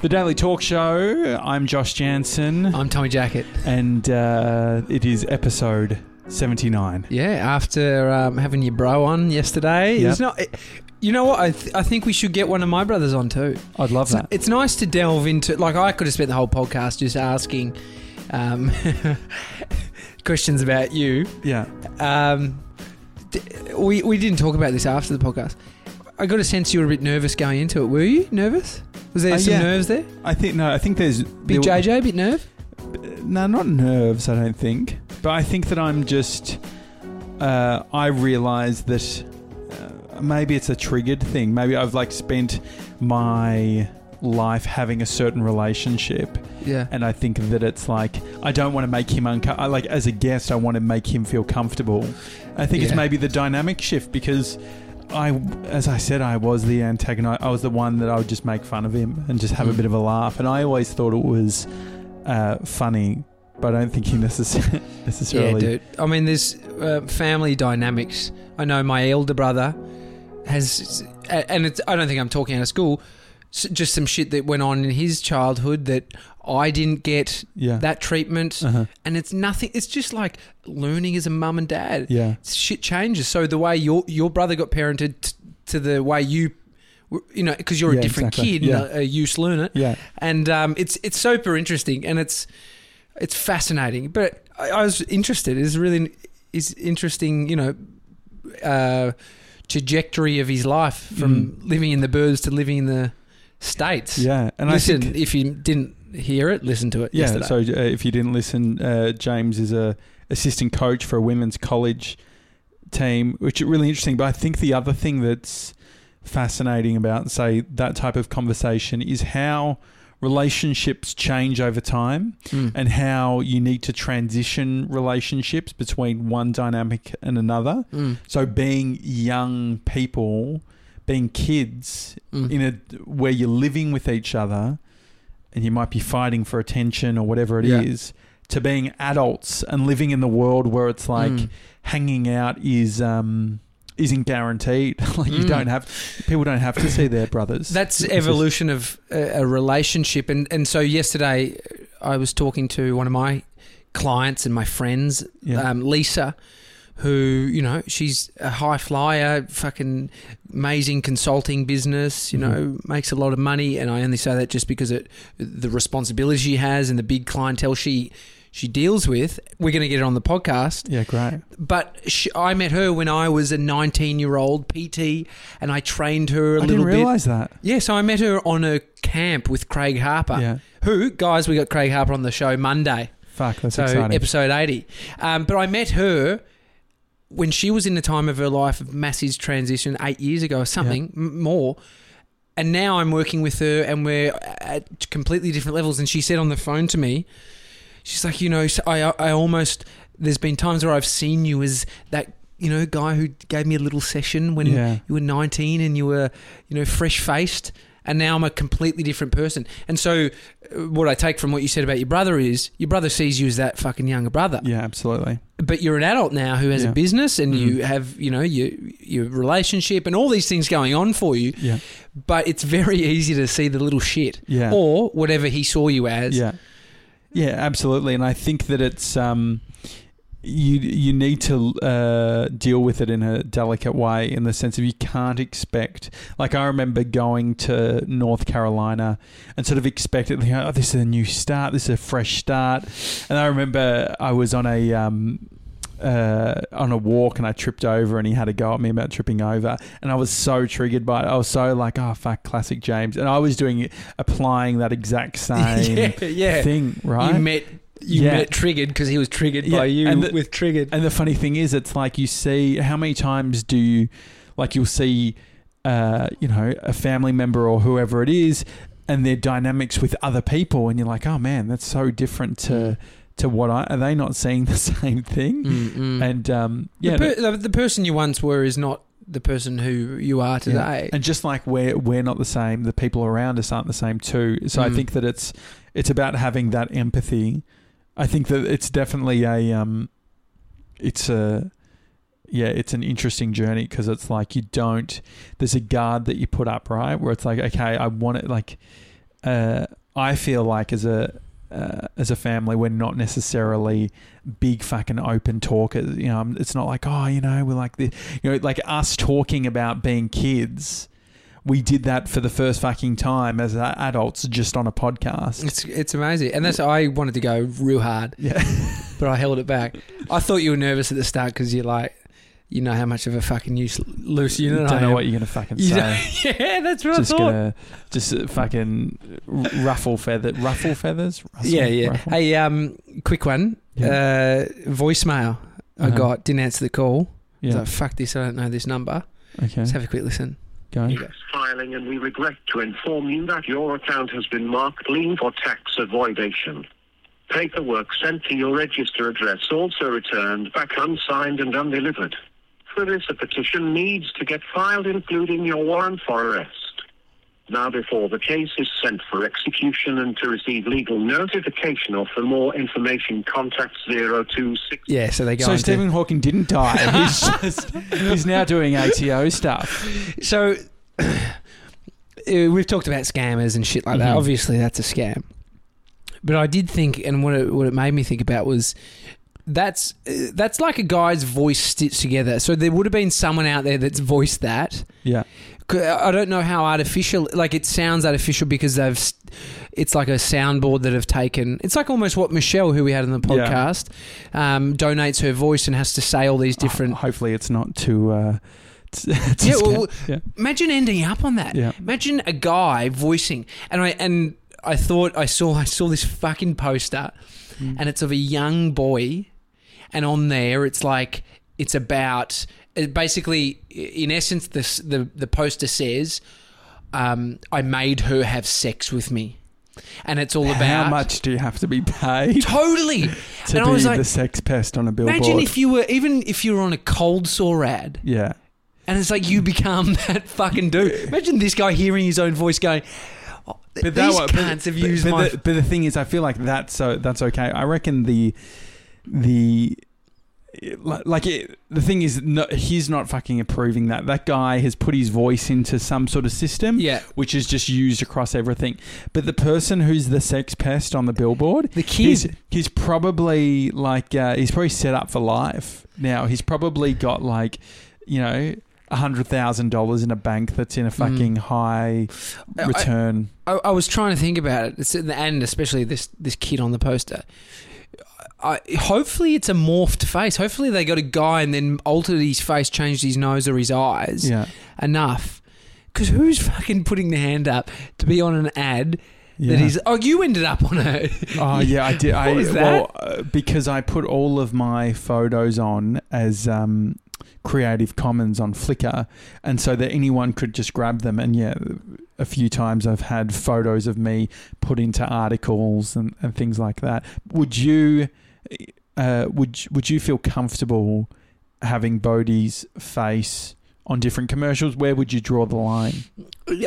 The Daily Talk Show. I'm Josh Janssen, I'm Tommy Jackett. and uh, it is episode 79. Yeah, after um, having your bro on yesterday, Yep. it's not. It, you know what? I, th- I think we should get one of my brothers on too. I'd love It's, that. it's nice to delve into. Like I could have spent the whole podcast just asking um, questions about you. Yeah. Um, we we didn't talk about this after the podcast. I got a sense you were a bit nervous going into it. Were you nervous? Was there Uh, some yeah. nerves there? I think, no, I think there's. Big there- JJ, a bit nerve? No, not nerves, I don't think. But I think that I'm just. Uh, I realise that uh, maybe it's a triggered thing. Maybe I've like spent my life having a certain relationship Yeah. and I think that it's like I don't want to make him uncomfortable. Like as a guest, I want to make him feel comfortable. I think it's Yeah. maybe the dynamic shift because I, as I said, I was the antagonist. I was the one that I would just make fun of him and just have a Mm. bit of a laugh. And I always thought it was uh, funny, but I don't think he necess- necessarily. Yeah, dude. I mean, there's uh, family dynamics. I know my elder brother has, and it's, I don't think I'm talking out of school. Just some shit that went on in his childhood that I didn't get Yeah. that treatment, uh-huh. and it's nothing. It's just like learning as a mum and dad. Yeah. Shit changes. So the way your your brother got parented t- to the way you, you know, because you're Yeah, a different exactly. kid, Yeah. a, a youth learner, Yeah. and um, it's it's super interesting and it's it's fascinating. But I, I was interested. Is really is interesting. You know, uh, trajectory of his life from living in the birds to living in the states. Mm. Yeah. And listen, I think. if you didn't hear it, listen to it. Yeah. yesterday. So uh, if you didn't listen, uh, James is a assistant coach for a women's college team, which is really interesting. But I think the other thing that's fascinating about, say, that type of conversation is how relationships change over time Mm. and how you need to transition relationships between one dynamic and another. Mm. So being young people, being kids Mm. in a where you're living with each other and you might be fighting for attention or whatever it is, Yeah. to being adults and living in the world where it's like Mm. hanging out is um isn't guaranteed. like you Mm. don't have people don't have to see their brothers. That's It's just- evolution of a, a relationship, and and so yesterday I was talking to one of my clients and my friends, Yeah. um, Lisa, who you know she's a high flyer, fucking amazing consulting business, you know, makes a lot of money, and I only say that just because it the responsibility she has and the big clientele she she deals with. We're going to get it on the podcast yeah, great. but sh I met her when I was a 19 year old PT and I trained her a I little bit. didn't bit. realize that. Yeah, so I met her on a camp with Craig Harper. Yeah. Who, guys, we got Craig Harper on the show Monday. Fuck, that's so exciting. episode 80. Um, but I met her when she was in the time of her life of massive transition eight years ago or something m- more. And now I'm working with her and we're at completely different levels. And she said on the phone to me, she's like, you know, I, I almost, there's been times where I've seen you as that, you know, guy who gave me a little session when yeah. you were 19 and you were, you know, fresh faced. And now I'm a completely different person. And so, uh, what I take from what you said about your brother is your brother sees you as that fucking younger brother Yeah, absolutely. But you're an adult now who has Yeah. a business and you Mhm. have you know your your relationship and all these things going on for you Yeah. but it's very easy to see the little shit Yeah. or whatever he saw you as Yeah, yeah, absolutely. And I think that it's um, you you need to uh, deal with it in a delicate way, in the sense of you can't expect. Like I remember going to North Carolina and sort of expected, oh, this is a new start, this is a fresh start. And I remember I was on a um, uh, on a walk and I tripped over and he had a go at me about tripping over and I was so triggered by it. I was so like, oh fuck, classic James. And I was doing applying that exact same yeah, yeah. thing, right? you met you Yeah. met triggered because he was triggered Yeah, by you and the- with triggered and the funny thing is, it's like you see how many times do you, like you'll see, uh, you know, a family member or whoever it is, and their dynamics with other people, and you're like, oh man, that's so different to to what I are they not seeing the same thing? Mm, mm. And um, yeah, the, per- the, person you once were is not the person who you are Yeah. today And just like we're we're not the same, the people around us aren't the same too. So I Mm. think that it's it's about having that empathy. I think that it's definitely a um, it's a yeah, it's an interesting journey because it's like you don't. There's a guard that you put up, right? Where it's like, okay, I want it. Like, uh, I feel like as a uh, as a family, we're not necessarily big fucking open talkers. You know, it's not like oh, you know, we're like the, you know, like us talking about being kids. We did that for the first fucking time as adults, just on a podcast. It's it's amazing, and that's I wanted to go real hard, Yeah, but I held it back. I thought you were nervous at the start because you're like, you know how much of a fucking use, loose unit don't I know am. what you're gonna fucking You say. yeah, that's what just I thought. gonna just uh, fucking ruffle feather, ruffle feathers. Rustle, yeah, yeah. ruffle? Hey, um, quick one. Uh, voicemail. I Uh-huh. got didn't answer the call. I yeah. like, fuck this. I don't know this number. Okay, Let's have a quick listen. go. Here you go. Filing and we regret to inform you that your account has been marked lien for tax avoidation. Paperwork sent to your register address also returned back unsigned and undelivered. For this, a petition needs to get filed including your warrant for arrest. Now before the case is sent for execution and to receive legal notification or for more information contact 026 Yeah, so they go. So into- Stephen Hawking didn't die. He's just he's now doing ATO stuff. So we've talked about scammers and shit like that. Mhm. Obviously, that's a scam. But I did think, and what it, what it made me think about was that's uh, that's like a guy's voice stitched together. So there would have been someone out there that's voiced that. Yeah. I don't know how artificial. Like it sounds artificial because they've. It's like a soundboard that have taken. It's like almost what Michelle, who we had in the Yeah. podcast, um, donates her voice and has to say all these different. Ho- hopefully, it's not too. Uh, Yeah, well, yeah, Imagine ending up on that. Yeah. Imagine a guy voicing, and I and I thought I saw I saw this fucking poster, Mm. and it's of a young boy, and on there it's like it's about it basically in essence the the the poster says, um, I made her have sex with me, and it's all about How much do you have to be paid totally. to and be I was the sex pest on a billboard? imagine if you were even if you were on a cold sore ad. yeah, And it's like you become that fucking dude. Imagine this guy hearing his own voice going, oh, but "These wa- cunts have used but my." The, but the thing is, I feel like that's so that's okay. I reckon the the like it, the thing is, no, he's not fucking approving that. That guy has put his voice into some sort of system, yeah, which is just used across everything. But the person who's the sex pest on the billboard, the he's kid. he's probably like uh, he's probably set up for life now. He's probably got like you know a hundred thousand dollars in a bank that's in a fucking high return. I, I was trying to think about it, it's, and especially this this kid on the poster. I, hopefully, it's a morphed face. Hopefully, they got a guy and then altered his face, changed his nose or his eyes yeah, enough. Because who's fucking putting the hand up to be on an ad yeah. that is? Oh, you ended up on a. Oh yeah, I did. I was well uh, because I put all of my photos on as um, Creative Commons on Flickr, and so that anyone could just grab them. And yeah, a few times I've had photos of me put into articles and, and things like that. Would you, uh, would would you feel comfortable having Bodhi's face on different commercials? Where would you draw the line?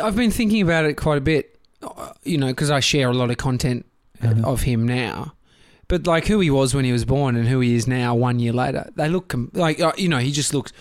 I've been thinking about it quite a bit, uh, you know, because I share a lot of content Uh-huh. of him now. But like who he was when he was born and who he is now, one year later, they look com- like uh, you know he just looks.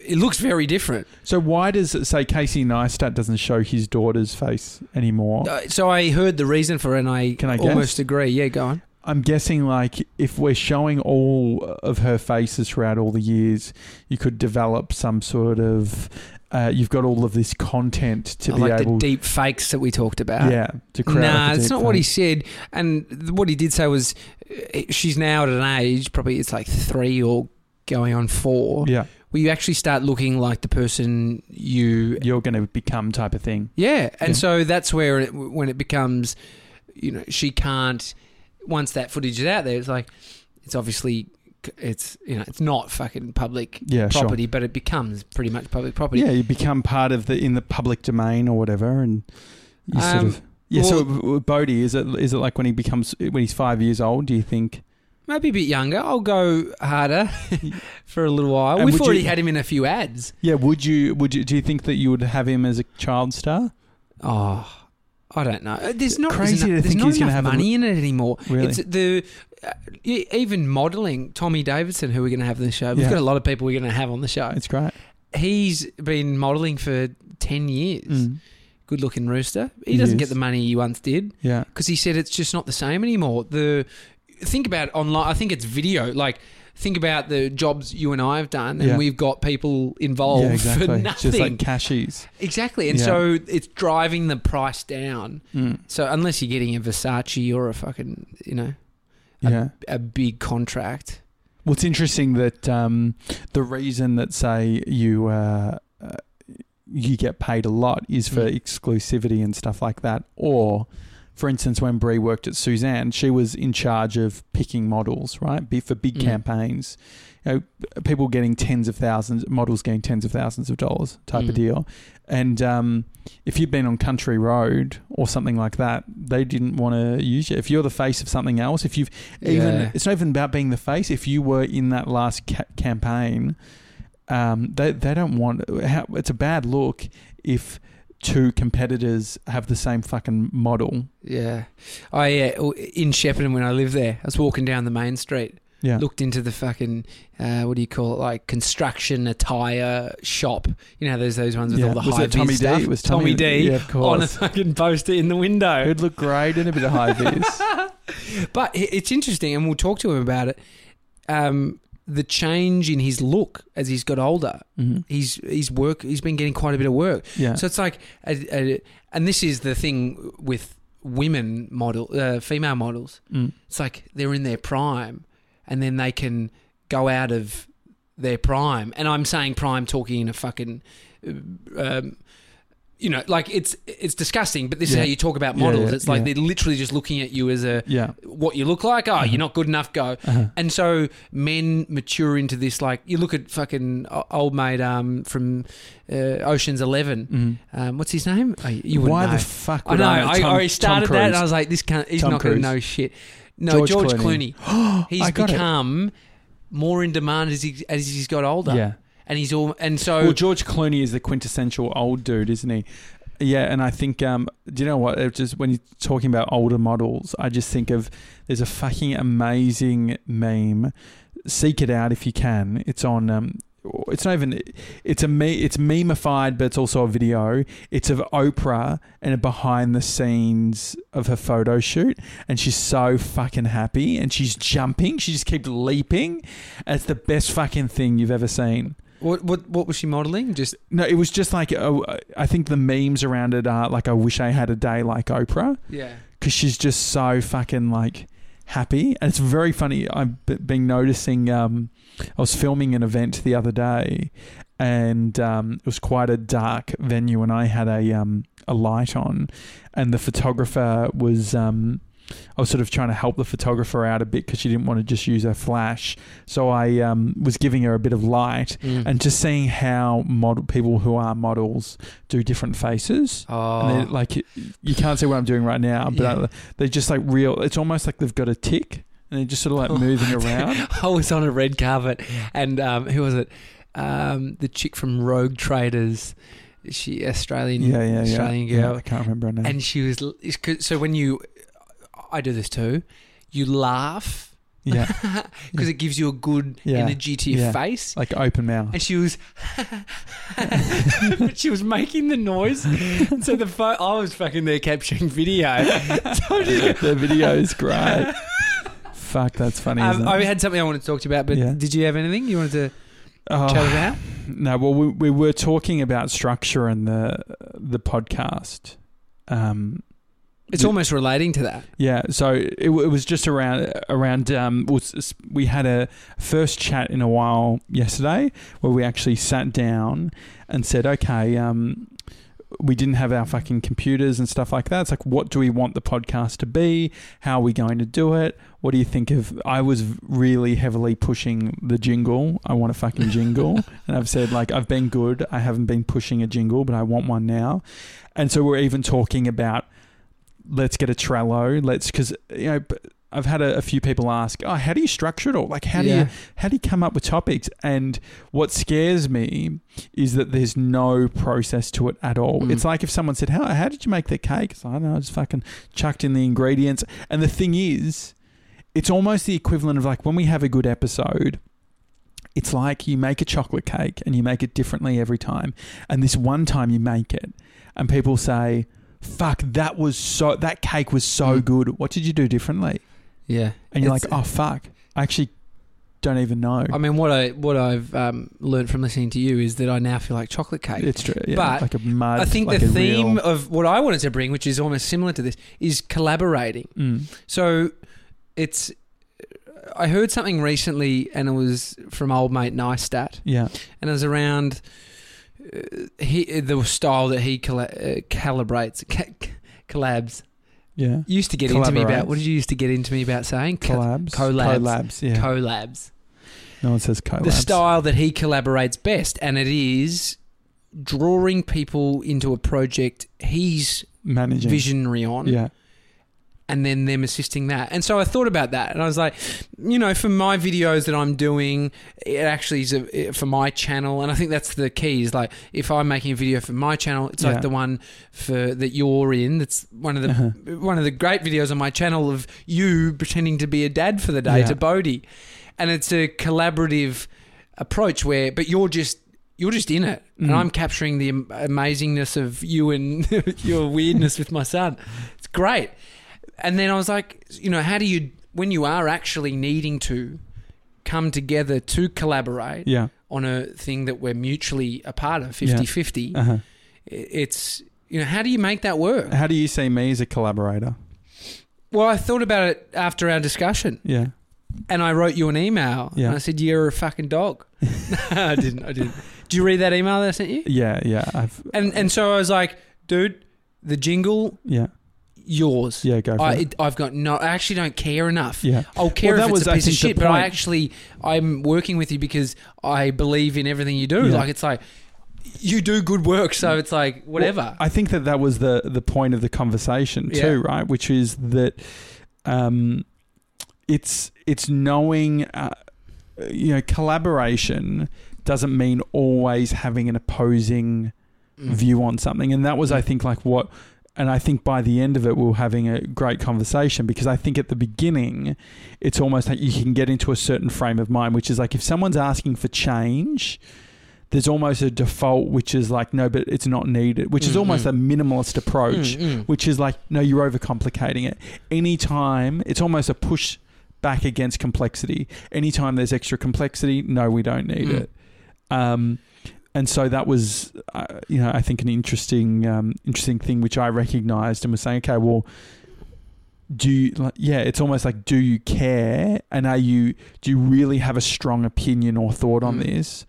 It looks very different. So why does it say Casey Neistat doesn't show his daughter's face anymore? Uh, so I heard the reason for it, and I, Can I almost guess? agree. Yeah, go on. I'm guessing like if we're showing all of her faces throughout all the years, you could develop some sort of. Uh, you've got all of this content to be like able, the deep fakes that we talked about. yeah, to create. Nah, it's not what he said. And what he did say was, uh, she's now at an age, probably it's like three or going on four, Yeah, where you actually start looking like the person you you're going to become type of thing. Yeah, and Yeah. so that's where it, when it becomes, you know, she can't. Once that footage is out there, it's like it's obviously it's you know it's not fucking public Yeah, sure. property, but it becomes pretty much public property. Yeah, you become part of the in the public domain or whatever, and you sort Um, of. Yeah, so Bodhi, is it is it like when he becomes when he's five years old? Do you think? Maybe a bit younger. I'll go harder for a little while. And We've would you- already had him in a few ads. Yeah, would you would you do you think that you would have him as a child star? Oh, I don't know. Uh, There's not Crazy there's, to think not he's gonna enough have a- money in it anymore. Really? It's the uh, even modelling. Tommy Davidson, who we're going to have on the show. We've Yeah. got a lot of people we're going to have on the show. It's great. he's been modelling for 10 years Mm. good looking rooster. He, He doesn't is. get the money he once did Yeah. because he said it's just not the same anymore. The think about online. I think it's video. Like think about the jobs you and I have done, and Yeah. we've got people involved yeah, exactly. for It's nothing. Just like cashies. exactly, and Yeah. so it's driving the price down. Mm. So unless you're getting a Versace or a fucking you know a, Yeah. a big contract, Well, it's interesting that um, the reason that say you uh, uh, you get paid a lot is for Mm. exclusivity and stuff like that, or for instance, when Brie worked at Suzanne, she was in charge of picking models, right? For big Mm. campaigns. You know, people getting tens of thousands, models getting tens of thousands of dollars type of Mm. deal. And um, if you'd been on Country Road or something like that, they didn't want to use you. If you're the face of something else, if you've even Yeah. it's not even about being the face. If you were in that last ca- campaign, um, they they don't want. How, it's a bad look if two competitors have the same fucking model. yeah. I uh, in Shepparton when I lived there, I was walking down the main street. Yeah, looked into the fucking uh, what do you call it like construction attire shop you know there's those ones with yeah. all the high Tommy vis D? It was Tommy, D Yeah, of course. on a fucking poster in the window It'd look great in a bit of high vis. but it's interesting and we'll talk to him about it um, the change in his look as he's got older hmm he's he's work he's been getting quite a bit of work. Yeah, so it's like a, a, and this is the thing with women model uh, female models. Mm. it's like they're in their prime and then they can go out of their prime. And i'm saying prime talking in a fucking uh, um, you know like it's it's disgusting but this is Yeah. how you talk about Yeah, models yeah, it's like yeah. they're literally just looking at you as a yeah. what you look like oh you're not good enough go Uh-huh. and so men mature into this like you look at fucking o- old mate um from uh, oceans 11 Mhm. um, what's his name oh, you wouldn't Why know the fuck? I Would know. I, I, Tom, I Tom started that, and I was like, "This can't. He's Tom not going to Cruise. know shit." No, George George, Clooney. Clooney. He's I got it. become more in demand as he as he's got older. Yeah. And he's all and so Well, George Clooney is the quintessential old dude, isn't he? Yeah, and I think, um, do you know what? It just when you're talking about older models, I just think of there's a fucking amazing meme. Seek it out if you can. It's on. Um, it's not even. It's a me. It's memeified, but it's also a video. It's of Oprah and a behind the scenes of her photo shoot, and she's so fucking happy, and she's jumping. She just keeps leaping. And it's the best fucking thing you've ever seen. What what what was she modeling? Just No, it was just like oh, I think the memes around it are like I wish I had a day like Oprah yeah. because she's just so fucking like happy and it's very funny. I've been noticing. Um, I was filming an event the other day, and um, it was quite a dark venue, and I had a um, a light on, and the photographer was. Um, I was sort of trying to help the photographer out a bit because she didn't want to just use her flash. So I um, was giving her a bit of light, Mm. and just seeing how model people who are models do different faces. oh, And like you, can't see what I'm doing right now, but Yeah. They're just like real. It's almost like they've got a tick, and they're just sort of like moving around. I was on a red carpet, and um, who was it? Um, the chick from Rogue Traders. She Australian, Yeah, yeah, yeah. Australian yeah. girl, I can't remember her name. and she was. So when you, I do this too. You laugh yeah, because it gives you a good Yeah, energy to your yeah. face. like open mouth. And she was, but she was making the noise. So the phone, I was fucking there capturing video. So the video is great. Fuck, that's funny. um, I had something I wanted to talk to you about, but did you have anything you wanted to Oh, chat about? No, well, we, we were talking about structure and the the podcast. Um, It's The- almost relating to that. Yeah, so it, it was just around around. Um, we had a first chat in a while yesterday where we actually sat down and said, okay, um, we didn't have our fucking computers and stuff like that. It's like, what do we want the podcast to be? How are we going to do it? What do you think of? I was really heavily pushing the jingle. I want a fucking jingle, and I've said like I've been good. I haven't been pushing a jingle, but I want one now. And so we're even talking about let's get a Trello. Let's because you know I've had a, a few people ask, oh, how do you structure it all? Like how do Yeah. you how do you come up with topics? And what scares me is that there's no process to it at all. Mm. It's like if someone said, how how did you make the cake? It's like, I don't know, I just fucking chucked in the ingredients. And the thing is, it's almost the equivalent of like when we have a good episode. it's like you make a chocolate cake and you make it differently every time. And this one time you make it, and people say, "Fuck, that was so. That cake was so Mm. good. What did you do differently?" Yeah. And you're It's- like, "Oh fuck, I actually don't even know." I mean, what I what I've um, learned from listening to you is that I now feel like chocolate cake. it's true, yeah, But like a mud. I think like the a theme real- of what I wanted to bring, which is almost similar to this, is collaborating. Mm, So it's. I heard something recently, and it was from old mate Neistat, yeah, and it was around he the style that he colla- uh, calibrates, ca- collabs. yeah. You used to get into me about what did you used to get into me about saying? Co- Collabs, collabs. collabs. Yeah, collabs. no one says collabs. the style that he collaborates best, and it is drawing people into a project he's managing. visionary on, Yeah, and then them assisting that. And so I thought about that, and I was like, you know, for my videos that I'm doing, it actually is a, for my channel, and I think that's the key. Is like if I'm making a video for my channel, it's Yeah. like the one for that you're in. That's one of the Uh-huh. one of the great videos on my channel of you pretending to be a dad for the day Yeah. to Bodhi, and it's a collaborative approach where, but you're just you're just in it, and Mm. I'm capturing the amazingness of you and your weirdness with my son. It's great. And then I was like, you know, how do you when you are actually needing to come together to collaborate yeah. on a thing that we're mutually a part of 50-50 Uh-huh. it's you know how do you make that work How do you see me as a collaborator? well i thought about it after our discussion Yeah, and i wrote you an email Yeah. and i said you're a fucking dog i didn't i didn't do you read that email that i sent you yeah, yeah. I've and and so i was like dude the jingle yeah, yours yeah. Go for I, it. I've got no. I actually don't care enough. Yeah. I'll care Well, that if was, it's a I piece of think, the shit, but I point. actually I'm working with you because I believe in everything you do. Yeah. Like it's like you do good work, so it's like whatever. Well, I think that that was the the point of the conversation too, right? Which is that um, it's it's knowing, uh, you know, collaboration doesn't mean always having an opposing Mm. view on something, and that was, I think, like what. And I think by the end of it, we we're having a great conversation because I think at the beginning, it's almost like you can get into a certain frame of mind, which is like if someone's asking for change, there's almost a default which is like, no, but it's not needed, which is Mm, almost a minimalist approach, Mm, mm. which is like, no, you're overcomplicating it. Anytime, it's almost a push back against complexity. Anytime there's extra complexity, no, we don't need Mm. it. Um, and so that was, uh, you know, I think an interesting, um, interesting thing which I recognised and was saying, okay, well, do you, like, yeah, it's almost like, do you care, and are you, do you really have a strong opinion or thought on Mm. this?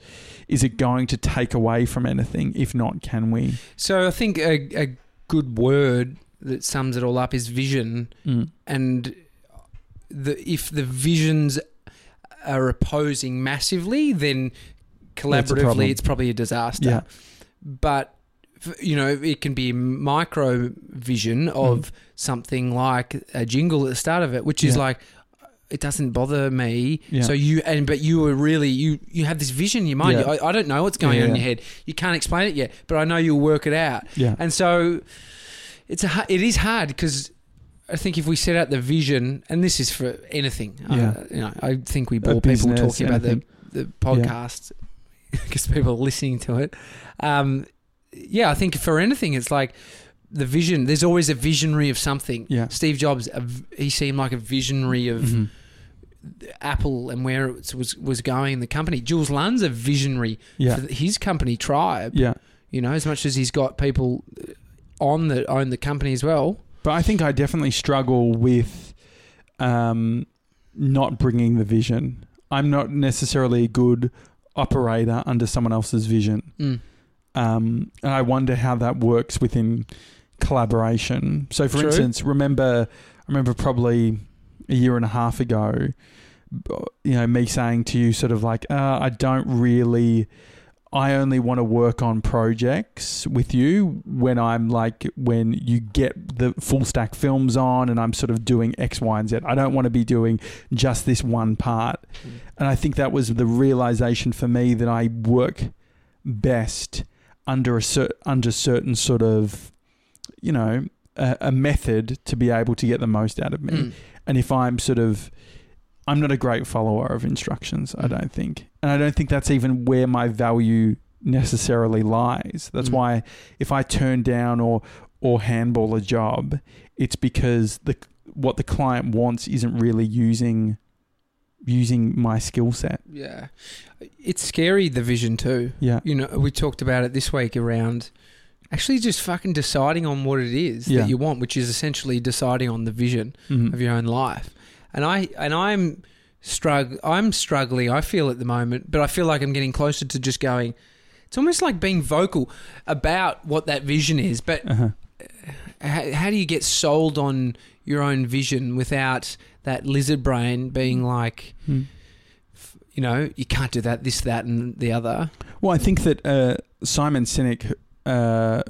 Is it going to take away from anything? If not, can we? So I think a, a good word that sums it all up is vision, Mm. and the if the visions are opposing massively, then That's a problem. Collaboratively it's probably a disaster. Yeah. but you know it can be micro vision Mm. of something like a jingle at the start of it which is Yeah. like it doesn't bother me Yeah. so you and but you were really you you have this vision in your mind Yeah. I, I don't know what's going on in your head you can't explain it yet but i know you'll work it out Yeah. and so it's a it is hard because I think if we set out the vision, and this is for anything, Yeah. uh, you know, I think we bore people talking about the, the podcast because people are listening to it. Um, yeah, I think for anything, it's like the vision. There's always a visionary of something. Yeah. Steve Jobs, he seemed like a visionary of Mhm. Apple and where it was was going. In the company. Jules Lund's a visionary Yeah. for his company Tribe. Yeah. You know, as much as he's got people on that own the company as well. But I think I definitely struggle with um, not bringing the vision. I'm not necessarily good operator under someone else's vision. Mm. Um, and I wonder how that works within collaboration. So, for True. instance, remember, I remember probably a year and a half ago, you know, me saying to you, sort of like, uh, I don't really. I only want to work on projects with you when I'm like when you get the full stack films on and I'm sort of doing X, Y, and Z. I don't want to be doing just this one part. And I think that was the realization for me that I work best under a cer- under certain sort of you know a, a method to be able to get the most out of me. Mm. And if I'm sort of I'm not a great follower of instructions, I Mm. don't think. And I don't think that's even where my value necessarily lies. That's Mm. why if I turn down or or handball a job, it's because the what the client wants isn't really using using my skill set. Yeah. It's scary, the vision too. Yeah. You know, we talked about it this week around actually just fucking deciding on what it is Yeah. that you want, which is essentially deciding on the vision Mhm. of your own life. And I and I'm strugg I'm struggling, I feel at the moment, but I feel like I'm getting closer to just going it's almost like being vocal about what that vision is, but Uh-huh. how, how do you get sold on your own vision without that lizard brain being like, Hmm. you know, you can't do that, this, that, and the other. Well, I think that uh, Simon Sinek, uh,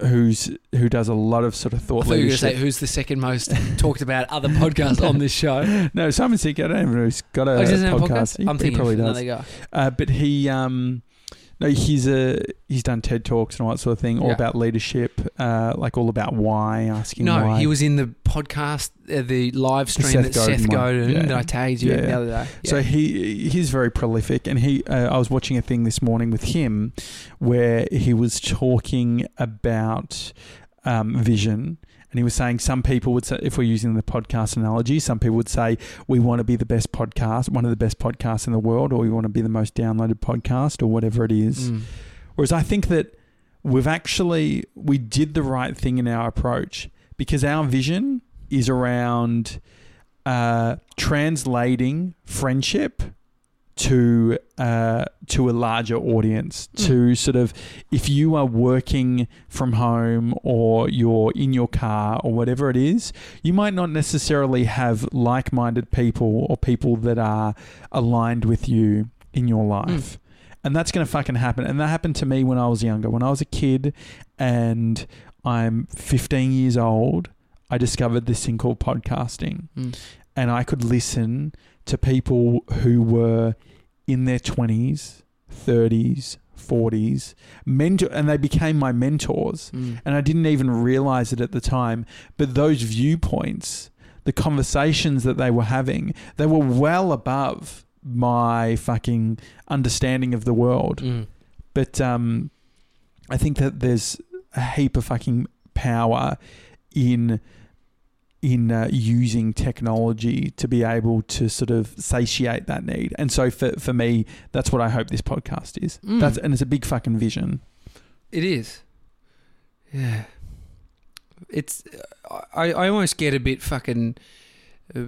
who's who does a lot of sort of I thought thought you were leadership. say who's the second most talked about other podcast on this show. no, Simon Sinek. I don't even know. He's got a oh, podcast. podcast? He, I'm he thinking probably does. Uh, but he, um, no, he's a he's done TED talks and all that sort of thing, all Yeah. about leadership, uh, like all about why, asking No, why. he was in the podcast, uh, the live stream Seth that Seth Godin one. Godin Yeah. that I tagged you Yeah, in the other day. So he he's very prolific, and he uh, I was watching a thing this morning with him where he was talking about um, vision, and he was saying some people would say if we're using the podcast analogy, some people would say we want to be the best podcast, one of the best podcasts in the world, or we want to be the most downloaded podcast, or whatever it is. Mm. Whereas I think that we've actually we did the right thing in our approach because our vision is around uh, translating friendship to uh, to a larger audience. Mm. To sort of, if you are working from home or you're in your car or whatever it is, you might not necessarily have like-minded people or people that are aligned with you in your life. And that's going to fucking happen. And that happened to me when I was younger. When I was a kid and I'm 15 years old, I discovered this thing called podcasting. Mm. And I could listen to people who were in their 20s, 30s, 40s, mentor, and they became my mentors. Mm. And I didn't even realize it at the time. But those viewpoints, the conversations that they were having, they were well above my fucking understanding of the world. Mm. But um, I think that there's a heap of fucking power in in uh, using technology to be able to sort of satiate that need. And so for for me, that's what I hope this podcast is. Mm. That's and it's a big fucking vision. It is. Yeah. It's. I, I almost get a bit fucking uh,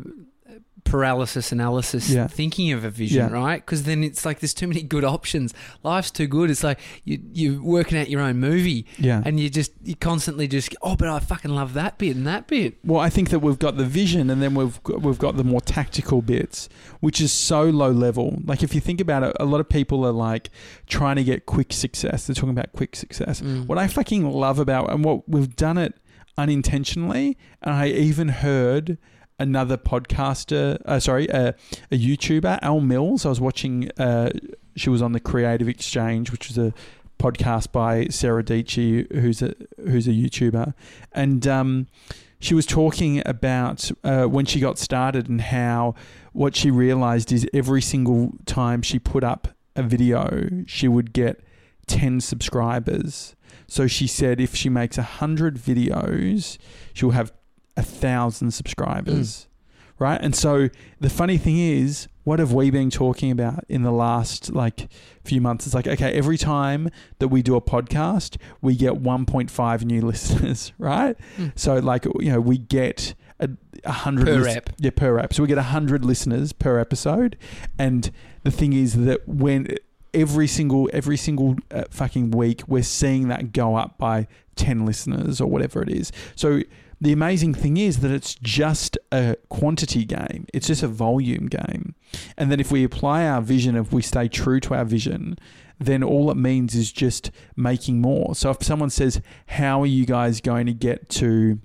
paralysis analysis Yeah. thinking of a vision, Yeah. right? Because then it's like there's too many good options. Life's too good. It's like you, you're working out your own movie Yeah. and you just, you constantly just, oh, but I fucking love that bit and that bit. Well, I think that we've got the vision, and then we've got, we've got the more tactical bits, which is so low level. Like if you think about it, a lot of people are like trying to get quick success. They're talking about quick success. Mm. What I fucking love about and what we've done it unintentionally, and I even heard another podcaster, uh, sorry, uh, a YouTuber, Al Mills. I was watching. Uh, she was on the Creative Exchange, which was a podcast by Sarah Dietschy, who's a who's a YouTuber, and um, she was talking about uh, when she got started and how what she realized is every single time she put up a video, she would get 10 subscribers. So she said if she makes 100 videos, she'll have a thousand subscribers. Right. And so the funny thing is, what have we been talking about in the last like few months? It's like, okay, every time that we do a podcast, we get 1.5 new listeners, right? Mm. So like, you know, we get a, a hundred Per lis- Yeah, per ep. So we get a hundred listeners per episode. And the thing is that when every single every single uh, fucking week we're seeing that go up by 10 listeners or whatever it is. So the amazing thing is that it's just a quantity game. It's just a volume game. And then if we apply our vision, if we stay true to our vision, then all it means is just making more. So if someone says, How are you guys going to get to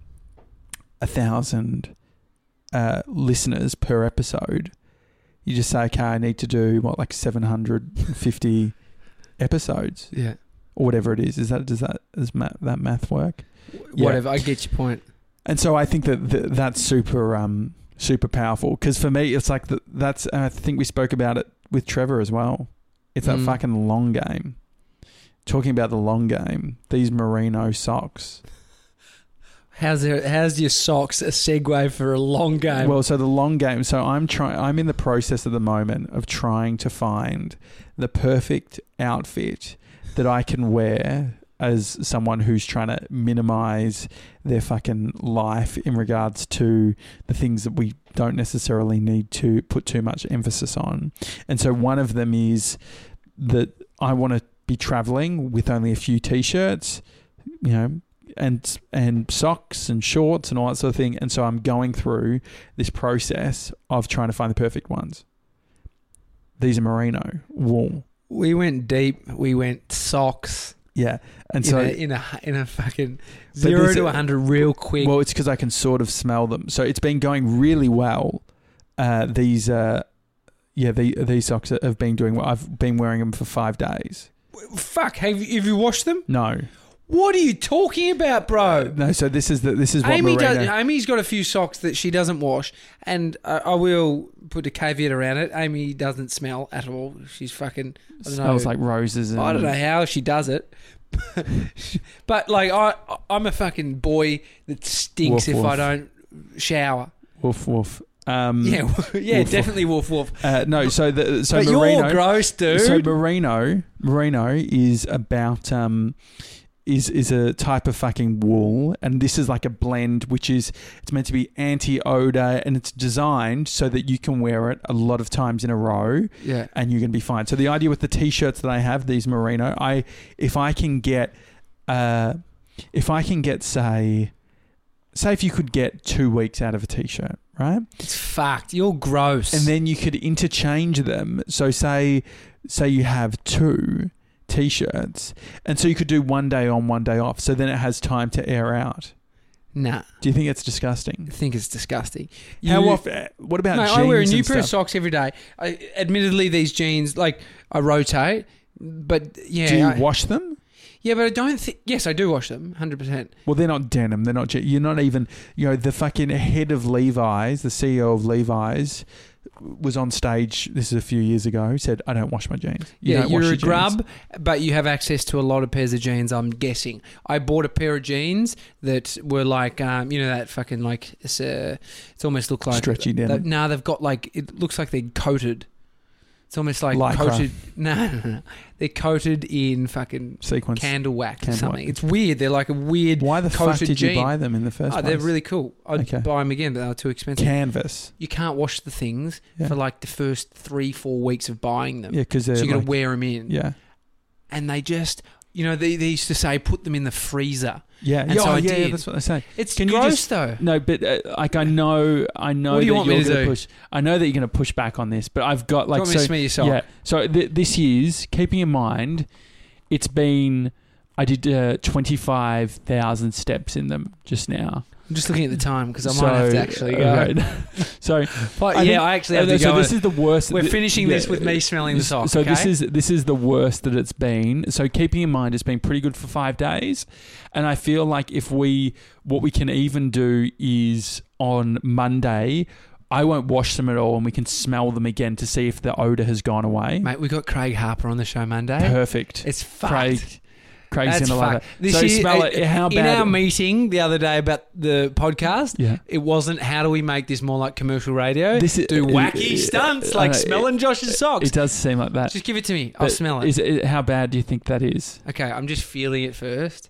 a thousand uh, listeners per episode? You just say, Okay, I need to do what, like 750 episodes Yeah. or whatever it is. Is that, does that, does ma- that math work? Yeah. Whatever. I get your point. And so I think that th- that's super, um, super powerful because for me, it's like the, that's. And I think we spoke about it with Trevor as well. It's that Mm. fucking long game. Talking about the long game, these merino socks. How's there, how's your socks a segue for a long game? Well, so the long game. So I'm trying. I'm in the process at the moment of trying to find the perfect outfit that I can wear as someone who's trying to minimize their fucking life in regards to the things that we don't necessarily need to put too much emphasis on. And so one of them is that I want to be traveling with only a few t-shirts, you know, and and socks and shorts and all that sort of thing. And so I'm going through this process of trying to find the perfect ones. These are merino wool. we went deep. We went socks. Yeah. And in, so a, in a in a fucking zero to hundred real quick. Well, it's because I can sort of smell them. So it's been going really well. Uh, these, uh, yeah, the, these socks have been doing well. I've been wearing them for five days. Fuck, have you, have you washed them? No, What are you talking about, bro? no. So this is the this is what Amy does. Amy's got a few socks that she doesn't wash, and uh, I will put a caveat around it. Amy doesn't smell at all. She's fucking. I don't know. smells like roses. And I don't know how she does it. but like I, I'm a fucking boy that stinks Woof, if I don't shower. Woof woof. Um, Yeah, yeah, woof. definitely woof woof. Uh, no. So the so but merino. you're gross, dude. So merino, merino is about um, is is a type of fucking wool, and this is like a blend, which is it's meant to be anti odor, and it's designed so that you can wear it a lot of times in a row, yeah. and you're gonna be fine. So the idea with the t-shirts that I have, these merino, I if I can get, uh, if I can get say, say if you could get two weeks out of a t-shirt, right? It's fucked. You're gross. and then you could interchange them. So say say you have two t-shirts, and so you could do one day on, one day off. So then it has time to air out. nah, Do you think it's disgusting? I think it's disgusting. How You- often? Eh, what about Mate, jeans I wear a new pair of socks every day. I, admittedly, these jeans, like I rotate, but yeah, Do you I- wash them? Yeah, but I don't think. Yes, I do wash them, hundred percent. Well, they're not denim. They're not. je- You're not even. You know, the fucking head of Levi's, the CEO of Levi's, was on stage. This is a few years ago. Said, "I don't wash my jeans." You yeah, don't you're wash a your jeans." grub, but you have access to a lot of pairs of jeans. I'm guessing. I bought a pair of jeans that were like, um, you know, that fucking like it's, uh, it's almost look like Stretchy They, denim. nah, they've got like it looks like they're coated. It's almost like Lycra. coated. No, no, no, they're coated in fucking Sequence. candle wax or Candle something. wax. It's weird. They're like a weird. Why the fuck coated did you buy them in the first Oh, place? they're really cool. I'd Okay. buy them again, but they were too expensive. canvas. you can't wash the things Yeah. for like the first three, four weeks of buying them. Yeah, because they're so you got to like- wear them in. Yeah. And they just, you know, they, they used to say put them in the freezer. Yeah, And yeah, so oh, yeah, yeah, that's what they say. It's Can you gross just- though. No, but uh, like I know, I know What do you that want you're going to push. I know that you're going to push back on this, but I've got like you so. to smell your sock? yeah, so th- this is keeping in mind. It's been I did uh, twenty five thousand steps in them just now. I'm just looking at the time because I So, might have to actually go. uh, right. so But I yeah, think- I actually have uh, to so go. this is the worst. We're th- finishing yeah, this with me smelling the sock. So this is this is the worst that it's been. So keeping in mind, it's been pretty good for five days, and I feel like if we what we can even do is on Monday. I won't wash them at all, and we can smell them again to see if the odor has gone away. Mate, we got Craig Harper on the show Monday. Perfect. It's fucked. Craig, Craig's That's gonna love it. This so year- smell uh, it. How bad? in our meeting the other day about the podcast, yeah. it wasn't how do we make this more like commercial radio? This is- do uh, wacky uh, stunts uh, like uh, smelling Josh's socks. It does seem like that. Just give it to me. I'll But smell it. Is it. How bad do you think that is? Okay, I'm just feeling it first.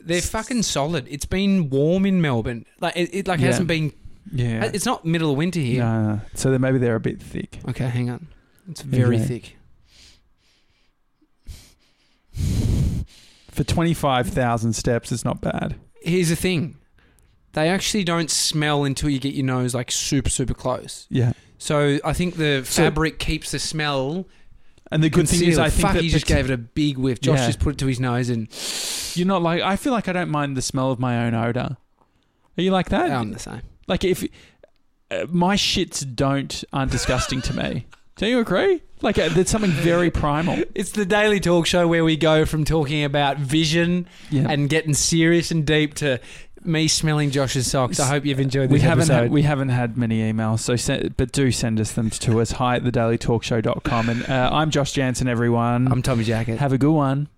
They're fucking solid. It's been warm in Melbourne. Like it, it like Yeah. hasn't been. Yeah. It's not middle of winter here. No, no. So then maybe they're a bit thick. Okay, hang on. It's very Okay. thick. For twenty five thousand steps, it's not bad. Here's the thing. They actually don't smell until you get your nose like super super close. Yeah. So I think the So- fabric keeps the smell And the good thing is. I think Fuck, that he just gave it a big whiff. Josh Yeah. just put it to his nose and You're not like. I feel like I don't mind the smell of my own odor. Are you like that? I'm the same. like if uh, my shits don't aren't disgusting to me. Do you agree? Like uh, there's something very primal. It's the daily talk show where we go from talking about vision Yeah. and getting serious and deep to me smelling Josh's socks. I hope you've enjoyed this we haven't episode. had, we haven't had many emails, so but do send us them to us. Hi at thedailytalkshow.com. And uh, I'm Josh Janssen, everyone. I'm Tommy Jackett. Have a good one.